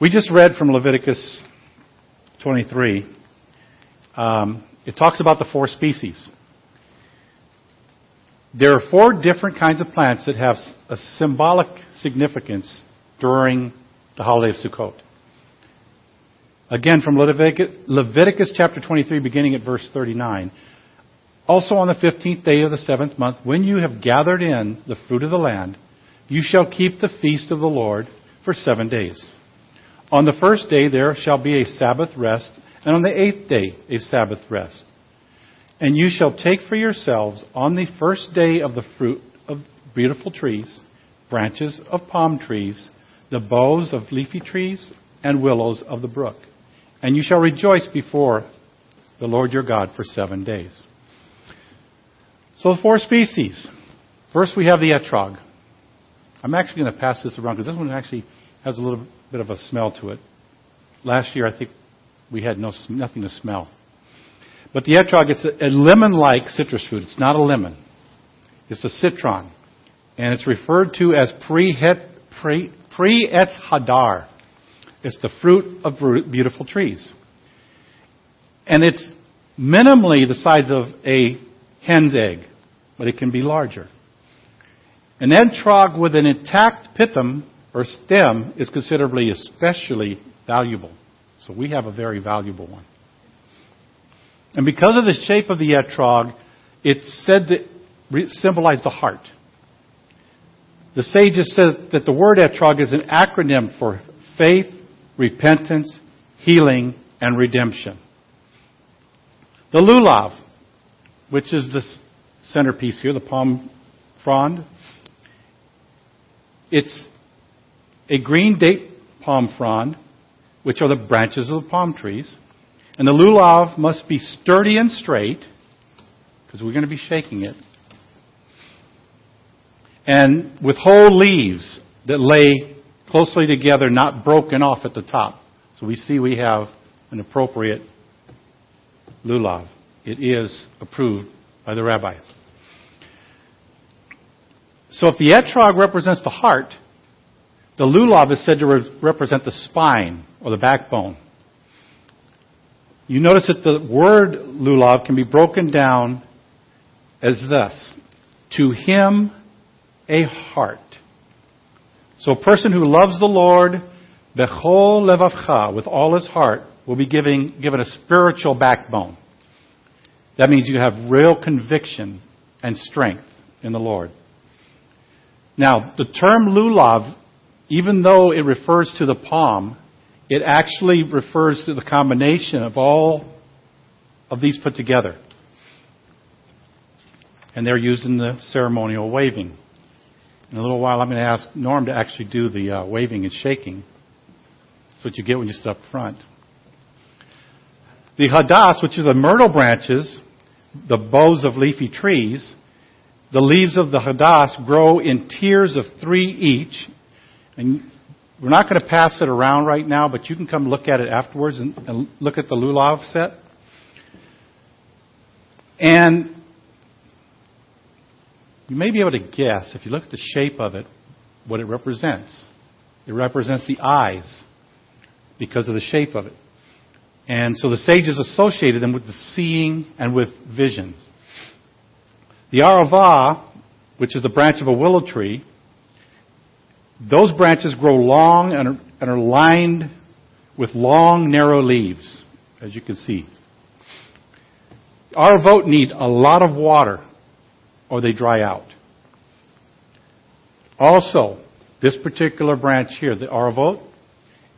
We just read from Leviticus 23. Um, it talks about the four species. There are four different kinds of plants that have a symbolic significance during the holiday of Sukkot. Again, from Leviticus, Leviticus chapter 23, beginning at verse 39. Also on the fifteenth day of the seventh month, when you have gathered in the fruit of the land, you shall keep the feast of the Lord for seven days. On the first day there shall be a Sabbath rest, and on the eighth day a Sabbath rest. And you shall take for yourselves on the first day of the fruit of beautiful trees, branches of palm trees, the boughs of leafy trees, and willows of the brook. And you shall rejoice before the Lord your God for seven days. So the four species. First we have the etrog. I'm actually going to pass this around because this one actually has a little bit of a smell to it. Last year I think we had no, nothing to smell. But the etrog, it's a, a lemon-like citrus fruit. It's not a lemon. It's a citron. And it's referred to as pri etz hadar. It's the fruit of beautiful trees. And it's minimally the size of a hen's egg, but it can be larger. An etrog with an intact pitam or stem is considerably especially valuable. So we have a very valuable one. And because of the shape of the etrog, it's said to symbolize the heart. The sages said that the word etrog is an acronym for faith, repentance, healing, and redemption. The lulav, which is the centerpiece here, the palm frond, it's a green date palm frond, which are the branches of the palm trees. And the lulav must be sturdy and straight, because we're going to be shaking it. And with whole leaves that lay closely together, not broken off at the top. So we see we have an appropriate lulav. It is approved by the rabbis. So if the etrog represents the heart, the lulav is said to re- represent the spine or the backbone. You notice that the word lulav can be broken down as thus To him, a heart. So a person who loves the Lord, bechol levavcha, with all his heart, will be giving, given a spiritual backbone. That means you have real conviction and strength in the Lord. Now, the term lulav, even though it refers to the palm, it actually refers to the combination of all of these put together. And they're used in the ceremonial waving. In a little while, I'm going to ask Norm to actually do the uh, waving and shaking. That's what you get when you sit up front. The hadas, which is the myrtle branches, the boughs of leafy trees, the leaves of the hadas grow in tiers of three each. And we're not going to pass it around right now, but you can come look at it afterwards and, and look at the lulav set. And you may be able to guess, if you look at the shape of it, what it represents. It represents the eyes because of the shape of it. And so the sages associated them with the seeing and with visions. The arava, which is the branch of a willow tree, those branches grow long and are, and are lined with long, narrow leaves, as you can see. Aravot needs a lot of water or they dry out. Also, this particular branch here, the aravot,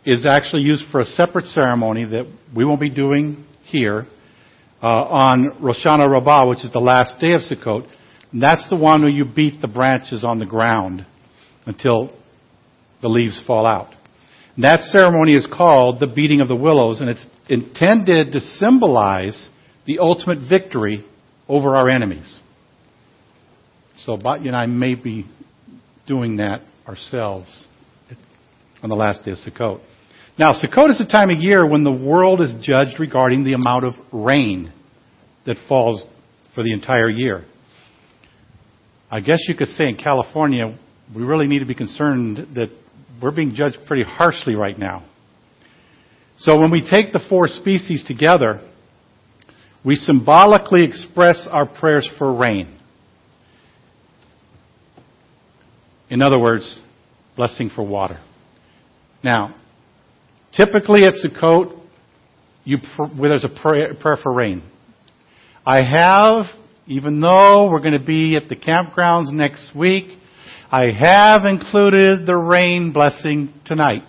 is actually used for a separate ceremony that we won't be doing here uh, on Hoshana Rabbah, which is the last day of Sukkot. And that's the one where you beat the branches on the ground until the leaves fall out. That ceremony is called the beating of the willows, and it's intended to symbolize the ultimate victory over our enemies. So Batya and I may be doing that ourselves on the last day of Sukkot. Now, Sukkot is the time of year when the world is judged regarding the amount of rain that falls for the entire year. I guess you could say in California, we really need to be concerned that we're being judged pretty harshly right now So when we take the four species together, we symbolically express our prayers for rain. In other words, blessing for water. Now, typically at Sukkot, you, where there's a prayer, prayer for rain. I have, even though we're going to be at the campgrounds next week, I have included the rain blessing tonight.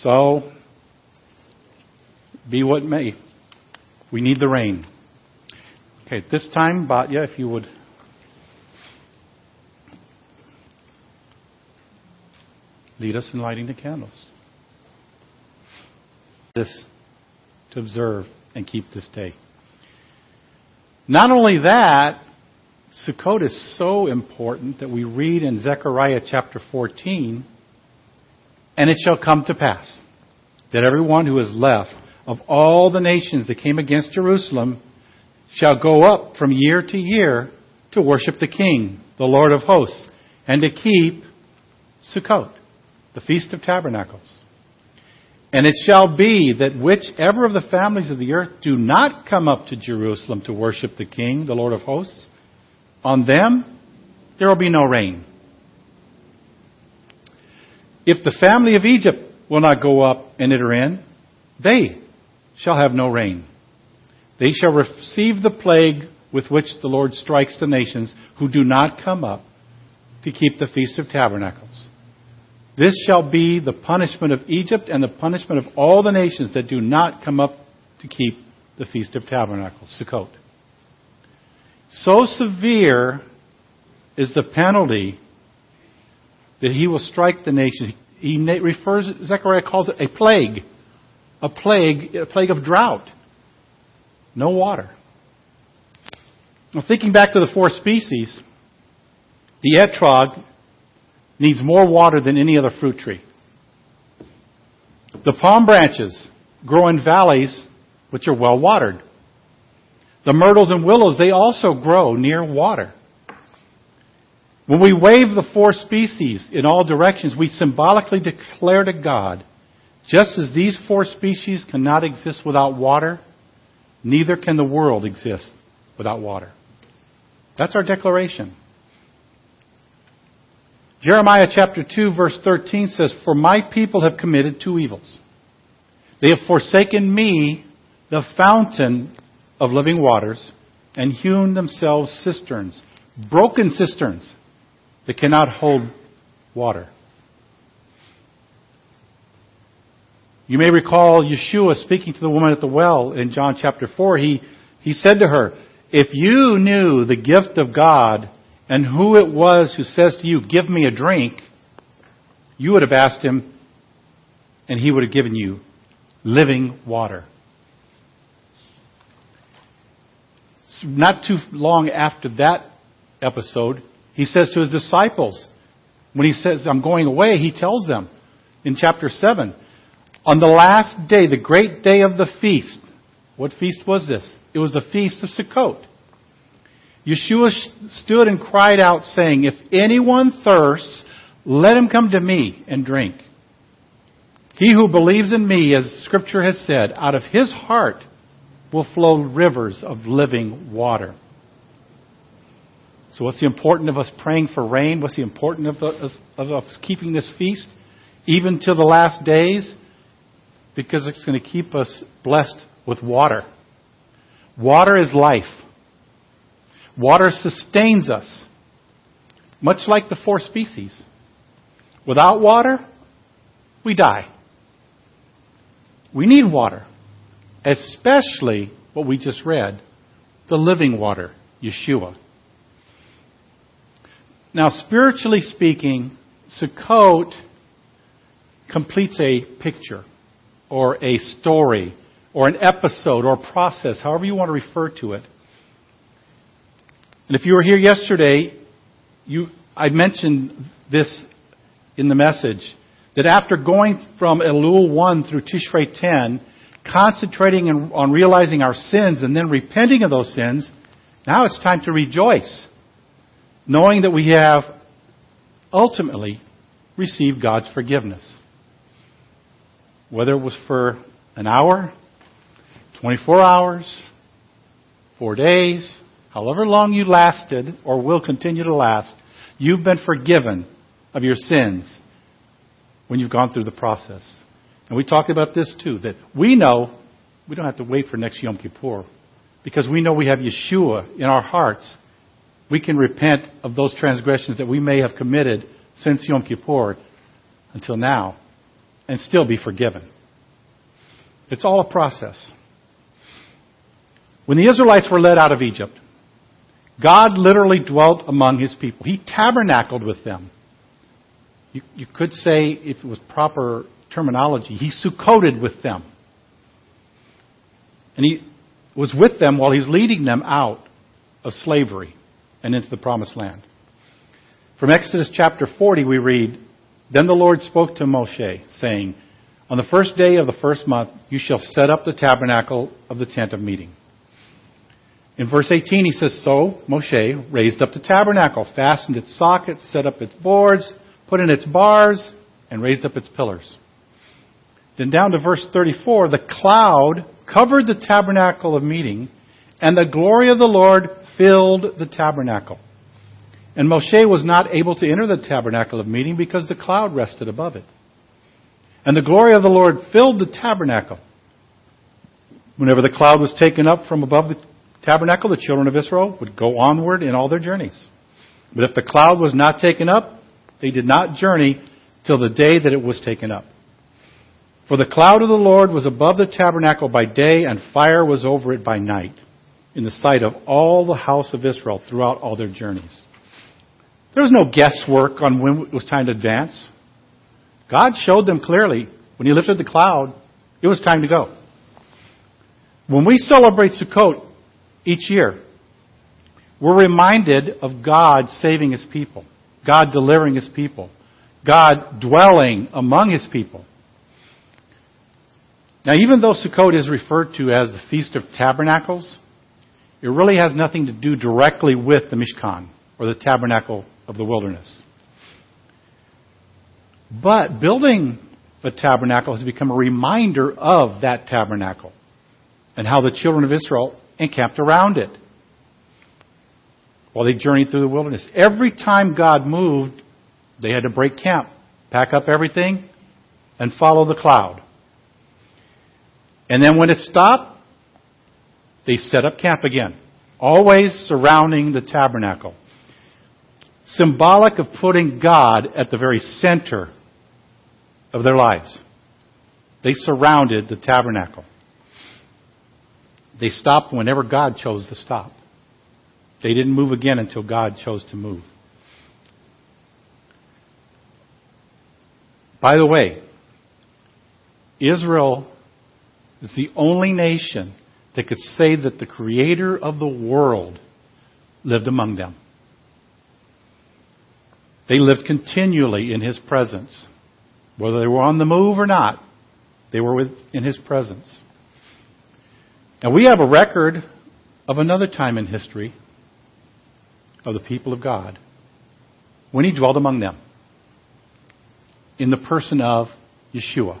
So, be what may. We need the rain. Okay, this time, Batya, if you would. Lead us in lighting the candles. This to observe and keep this day. Not only that, Sukkot is so important that we read in Zechariah chapter 14, and it shall come to pass that everyone who is left of all the nations that came against Jerusalem shall go up from year to year to worship the King, the Lord of hosts, and to keep Sukkot, the Feast of Tabernacles. And it shall be that whichever of the families of the earth do not come up to Jerusalem to worship the King, the Lord of hosts, on them there will be no rain. If the family of Egypt will not go up and enter in, they shall have no rain. They shall receive the plague with which the Lord strikes the nations who do not come up to keep the Feast of Tabernacles. This shall be the punishment of Egypt and the punishment of all the nations that do not come up to keep the Feast of Tabernacles, Sukkot. So severe is the penalty that he will strike the nation. He refers, Zechariah calls it a plague. A plague, a plague of drought. No water. Now, thinking back to the four species, the etrog needs more water than any other fruit tree. The palm branches grow in valleys which are well watered. The myrtles and willows, they also grow near water. When we wave the four species in all directions, we symbolically declare to God, just as these four species cannot exist without water, neither can the world exist without water. That's our declaration. Jeremiah chapter 2 verse 13 says, For my people have committed two evils. They have forsaken me, the fountain of living waters, and hewn themselves cisterns, broken cisterns that cannot hold water. You may recall Yeshua speaking to the woman at the well in John chapter 4. He, he said to her, If you knew the gift of God and who it was who says to you, Give me a drink, you would have asked him, and he would have given you living water. Not too long after that episode, he says to his disciples, when he says, I'm going away, he tells them in chapter 7, on the last day, the great day of the feast, what feast was this? It was the feast of Sukkot. Yeshua stood and cried out, saying, If anyone thirsts, let him come to me and drink. He who believes in me, as Scripture has said, out of his heart will flow rivers of living water. So, what's the importance of us praying for rain? What's the importance of us, of us keeping this feast, even till the last days? Because it's going to keep us blessed with water. Water is life. Water sustains us, much like the four species. Without water, we die. We need water, especially what we just read the living water, Yeshua. Now, spiritually speaking, Sukkot completes a picture or a story or an episode or process, however you want to refer to it. And if you were here yesterday, you, I mentioned this in the message that after going from Elul 1 through Tishrei 10, concentrating on realizing our sins and then repenting of those sins, now it's time to rejoice, knowing that we have ultimately received God's forgiveness. whether it was for an hour, 24 hours, four days, however long you lasted or will continue to last, you've been forgiven of your sins when you've gone through the process. And we talked about this too, that we know we don't have to wait for next Yom Kippur because we know we have Yeshua in our hearts. We can repent of those transgressions that we may have committed since Yom Kippur until now and still be forgiven. It's all a process. When the Israelites were led out of Egypt, God literally dwelt among his people. He tabernacled with them. You, you could say, if it was proper terminology, he sukkoted with them. And he was with them while he's leading them out of slavery and into the promised land. From Exodus chapter 40, we read, Then the Lord spoke to Moshe, saying, On the first day of the first month, you shall set up the tabernacle of the tent of meeting. In verse 18, he says, So Moshe raised up the tabernacle, fastened its sockets, set up its boards, put in its bars, and raised up its pillars. Then down to verse 34, the cloud covered the tabernacle of meeting, and the glory of the Lord filled the tabernacle. And Moshe was not able to enter the tabernacle of meeting because the cloud rested above it. And the glory of the Lord filled the tabernacle. Whenever the cloud was taken up from above the tabernacle, the children of Israel would go onward in all their journeys. But if the cloud was not taken up, they did not journey till the day that it was taken up. For the cloud of the Lord was above the tabernacle by day, and fire was over it by night, in the sight of all the house of Israel throughout all their journeys. There was no guesswork on when it was time to advance. God showed them clearly when He lifted the cloud, it was time to go. When we celebrate Sukkot each year, we're reminded of God saving His people, God delivering His people, God dwelling among His people. Now, even though Sukkot is referred to as the Feast of Tabernacles, it really has nothing to do directly with the Mishkan or the tabernacle of the wilderness. But building the tabernacle has become a reminder of that tabernacle and how the children of Israel encamped around it while they journeyed through the wilderness. Every time God moved, they had to break camp, pack up everything, and follow the cloud. And then when it stopped, they set up camp again, always surrounding the tabernacle. Symbolic of putting God at the very center of their lives. They surrounded the tabernacle. They stopped whenever God chose to stop. They didn't move again until God chose to move. By the way, Israel is the only nation that could say that the creator of the world lived among them. They lived continually in his presence. Whether they were on the move or not, they were in his presence. Now we have a record of another time in history of the people of God when he dwelt among them in the person of Yeshua.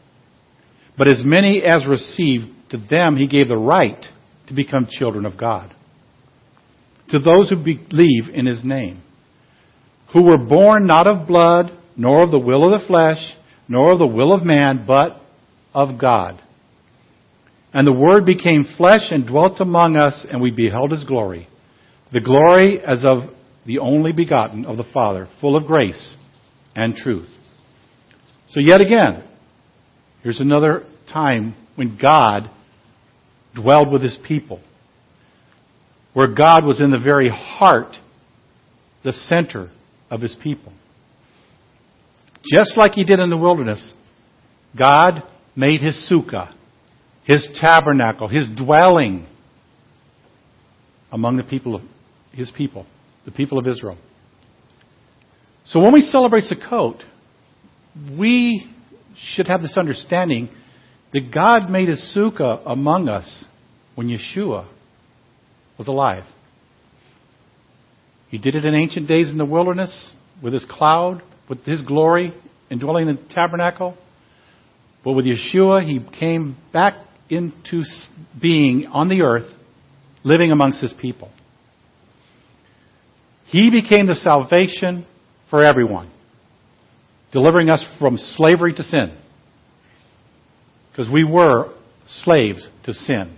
But as many as received, to them he gave the right to become children of God. To those who believe in his name, who were born not of blood, nor of the will of the flesh, nor of the will of man, but of God. And the Word became flesh and dwelt among us, and we beheld His glory. The glory as of the only begotten of the Father, full of grace and truth. So yet again, here's another time when God dwelled with His people. Where God was in the very heart, the center of His people. Just like He did in the wilderness, God made His sukkah, His tabernacle, His dwelling among the people of His people, the people of Israel. So when we celebrate Sukkot, we should have this understanding that God made a sukkah among us when Yeshua was alive. He did it in ancient days in the wilderness with his cloud, with his glory, and dwelling in the tabernacle. But with Yeshua, he came back into being on the earth, living amongst his people. He became the salvation for everyone, delivering us from slavery to sin. Because we were slaves to sin.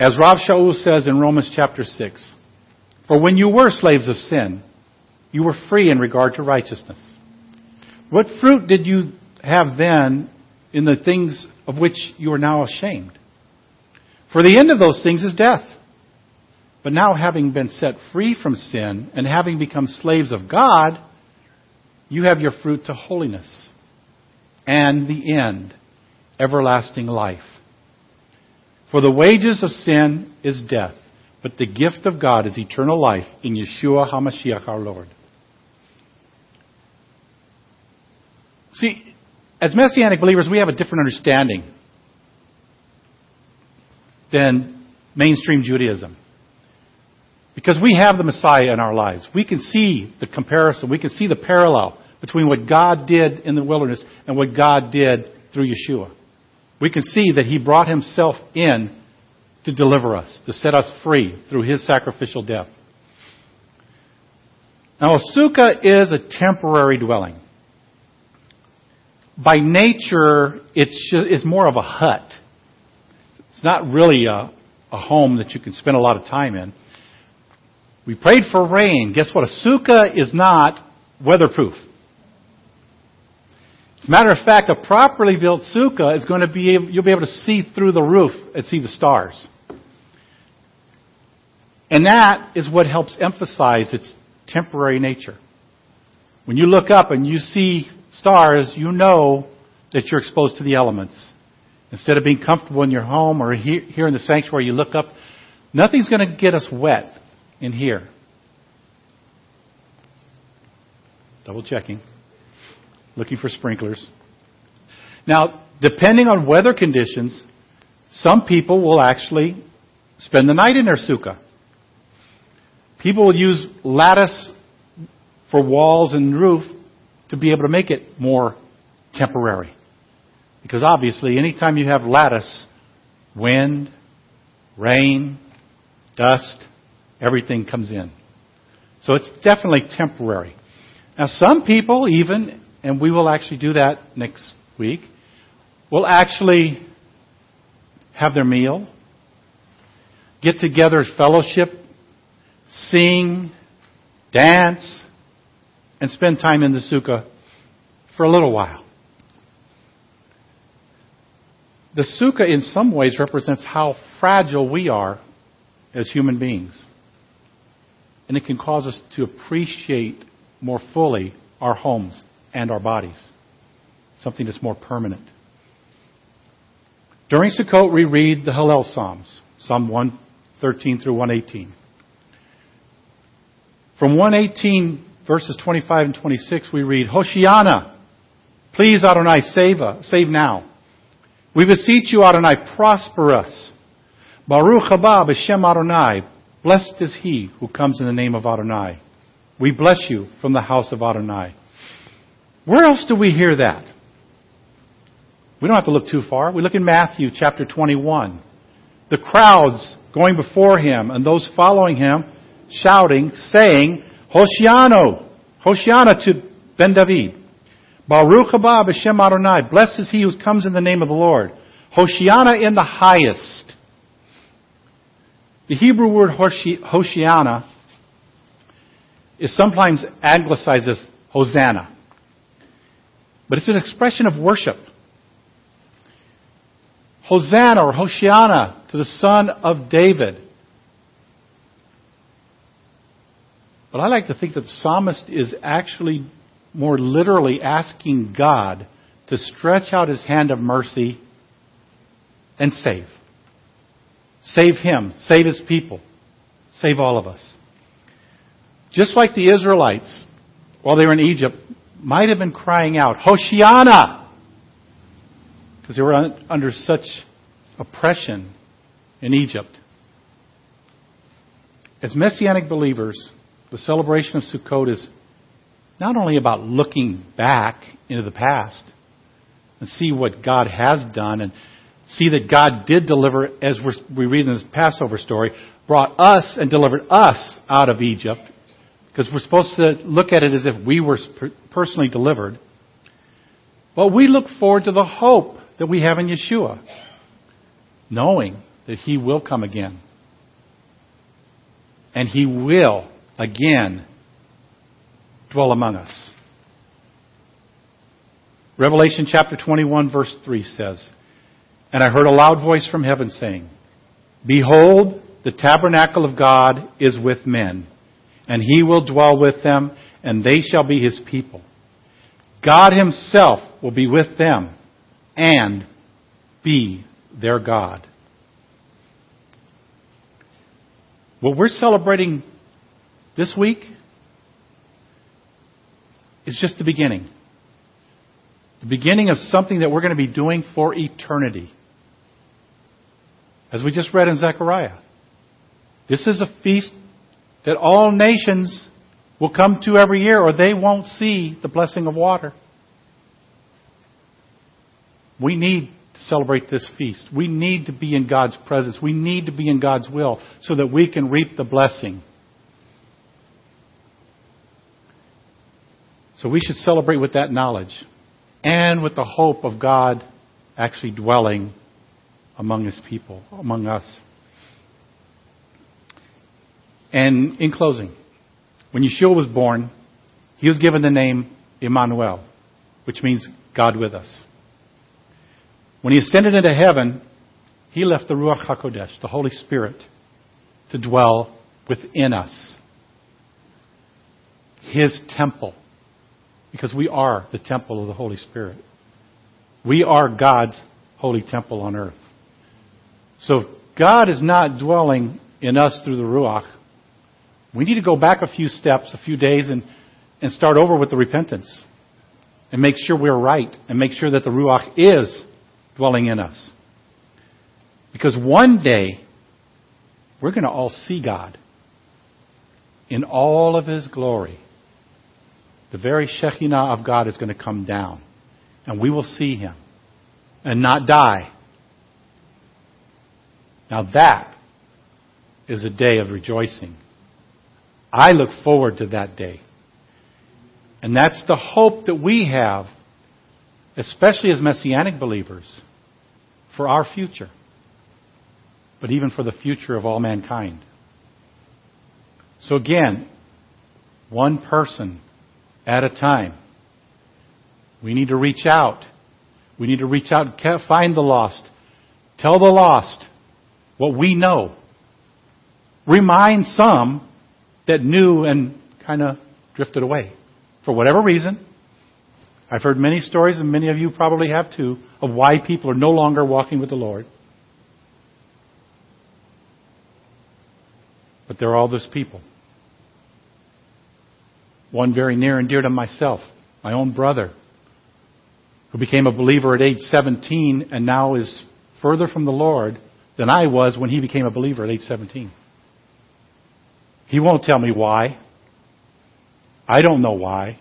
As Rav Shaul says in Romans chapter 6, For when you were slaves of sin, you were free in regard to righteousness. What fruit did you have then in the things of which you are now ashamed? For the end of those things is death. But now, having been set free from sin and having become slaves of God, you have your fruit to holiness and the end, everlasting life. For the wages of sin is death, but the gift of God is eternal life in Yeshua HaMashiach our Lord. See, as Messianic believers, we have a different understanding than mainstream Judaism. Because we have the Messiah in our lives. We can see the comparison. We can see the parallel between what God did in the wilderness and what God did through Yeshua. We can see that He brought Himself in to deliver us, to set us free through His sacrificial death. Now, a sukkah is a temporary dwelling. By nature, it's, just, it's more of a hut. It's not really a, a home that you can spend a lot of time in. We prayed for rain. Guess what? A sukkah is not weatherproof. Matter of fact, a properly built sukkah is going to be able, you'll be able to see through the roof and see the stars. And that is what helps emphasize its temporary nature. When you look up and you see stars, you know that you're exposed to the elements. Instead of being comfortable in your home or here in the sanctuary, you look up, nothing's going to get us wet in here. Double checking looking for sprinklers. Now, depending on weather conditions, some people will actually spend the night in their sukkah. People will use lattice for walls and roof to be able to make it more temporary. Because obviously, anytime you have lattice, wind, rain, dust, everything comes in. So it's definitely temporary. Now, some people even and we will actually do that next week, We'll actually have their meal, get together fellowship, sing, dance, and spend time in the sukkah for a little while. The sukkah, in some ways, represents how fragile we are as human beings. And it can cause us to appreciate more fully our homes and our bodies. Something that's more permanent. During Sukkot, we read the Hallel Psalms, Psalm 113 through 118. From 118, verses 25 and 26, we read, Hoshiana, please Adonai, save, us, save now. We beseech you, Adonai, prosper us. Baruch haba b'shem Adonai, blessed is he who comes in the name of Adonai. We bless you from the house of Adonai. Where else do we hear that? We don't have to look too far. We look in Matthew chapter 21. The crowds going before him and those following him shouting, saying, Hoshiano, Hoshiana to Ben David. Baruch haba b'shem Adonai. Blessed is he who comes in the name of the Lord. Hoshiana in the highest. The Hebrew word Hoshiana is sometimes anglicized as Hosanna. But it's an expression of worship. Hosanna or Hoshiana to the Son of David. But I like to think that the psalmist is actually more literally asking God to stretch out his hand of mercy and save. Save him, save his people, save all of us. Just like the Israelites, while they were in Egypt, might have been crying out, Hoshiana! Because they were under such oppression in Egypt. As Messianic believers, the celebration of Sukkot is not only about looking back into the past and see what God has done and see that God did deliver, as we read in this Passover story, brought us and delivered us out of Egypt, because we're supposed to look at it as if we were personally delivered. But we look forward to the hope that we have in Yeshua, knowing that He will come again. And He will again dwell among us. Revelation chapter 21 verse 3 says, And I heard a loud voice from heaven saying, Behold, the tabernacle of God is with men, and he will dwell with them, and they shall be his people. God himself will be with them and be their God. What we're celebrating this week is just the beginning. The beginning of something that we're going to be doing for eternity. As we just read in Zechariah. This is a feast that all nations will come to every year or they won't see the blessing of water. We need to celebrate this feast. We need to be in God's presence. We need to be in God's will so that we can reap the blessing. So we should celebrate with that knowledge and with the hope of God actually dwelling among His people, among us. And in closing, when Yeshua was born, he was given the name Emmanuel, which means God with us. When he ascended into heaven, he left the Ruach HaKodesh, the Holy Spirit, to dwell within us. His temple because we are the temple of the Holy Spirit. We are God's holy temple on earth. So if God is not dwelling in us through the Ruach, we need to go back a few steps, a few days, and, and start over with the repentance. And make sure we're right. And make sure that the Ruach is dwelling in us. Because one day, we're going to all see God in all of His glory the very Shekhinah of God is going to come down. And we will see him and not die. Now that is a day of rejoicing. I look forward to that day. And that's the hope that we have, especially as Messianic believers, for our future, but even for the future of all mankind. So again, one person at a time. We need to reach out. We need to reach out and find the lost. Tell the lost what we know. Remind some that knew and kind of drifted away for whatever reason. I've heard many stories, and many of you probably have too, of why people are no longer walking with the Lord. But there are all those people one very near and dear to myself, my own brother, who became a believer at age 17 and now is further from the Lord than I was when he became a believer at age 17. He won't tell me why. I don't know why.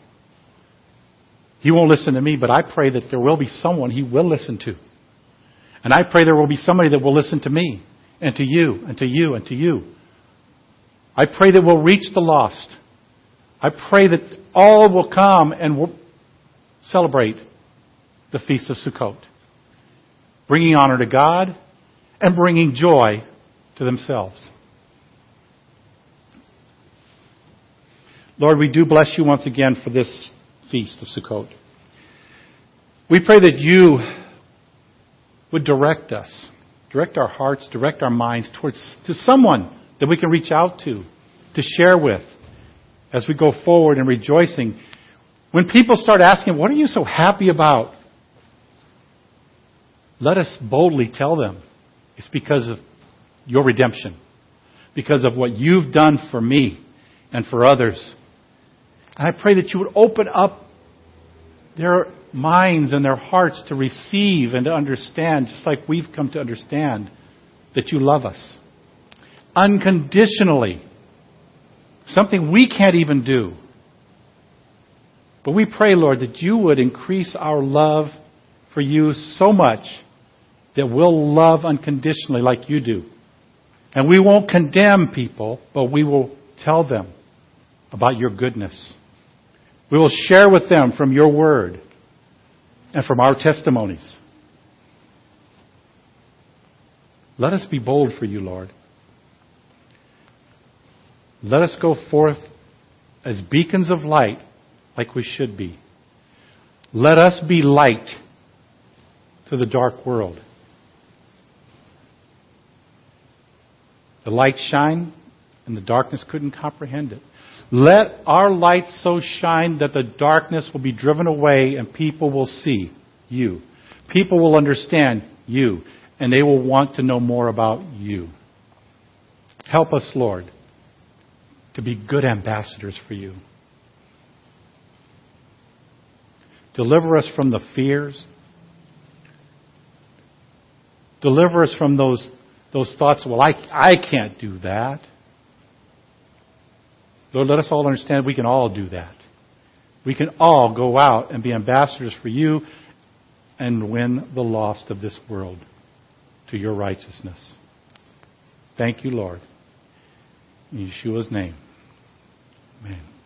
He won't listen to me, but I pray that there will be someone he will listen to. And I pray there will be somebody that will listen to me and to you and to you and to you. I pray that we'll reach the lost. I pray that all will come and will celebrate the Feast of Sukkot. bringing honor to God, and bringing joy to themselves. Lord, we do bless you once again for this feast of Sukkot. We pray that you would direct us, direct our hearts, direct our minds towards to someone that we can reach out to, to share with as we go forward in rejoicing. When people start asking, what are you so happy about? Let us boldly tell them it's because of your redemption, because of what you've done for me and for others. And I pray that you would open up their minds and their hearts to receive and to understand, just like we've come to understand, that you love us unconditionally. Something we can't even do. But we pray, Lord, that you would increase our love for you so much that we'll love unconditionally like you do. And we won't condemn people, but we will tell them about your goodness. We will share with them from your word and from our testimonies. Let us be bold for you, Lord. Let us go forth as beacons of light like we should be. Let us be light to the dark world. The light shine and the darkness couldn't comprehend it. Let our light so shine that the darkness will be driven away and people will see you. People will understand you and they will want to know more about you. Help us, Lord, to be good ambassadors for you. Deliver us from the fears. Deliver us from those, those thoughts, well, I, I can't do that. Lord, let us all understand we can all do that. We can all go out and be ambassadors for you and win the lost of this world to your righteousness. Thank you, Lord. In Yeshua's name. Amen.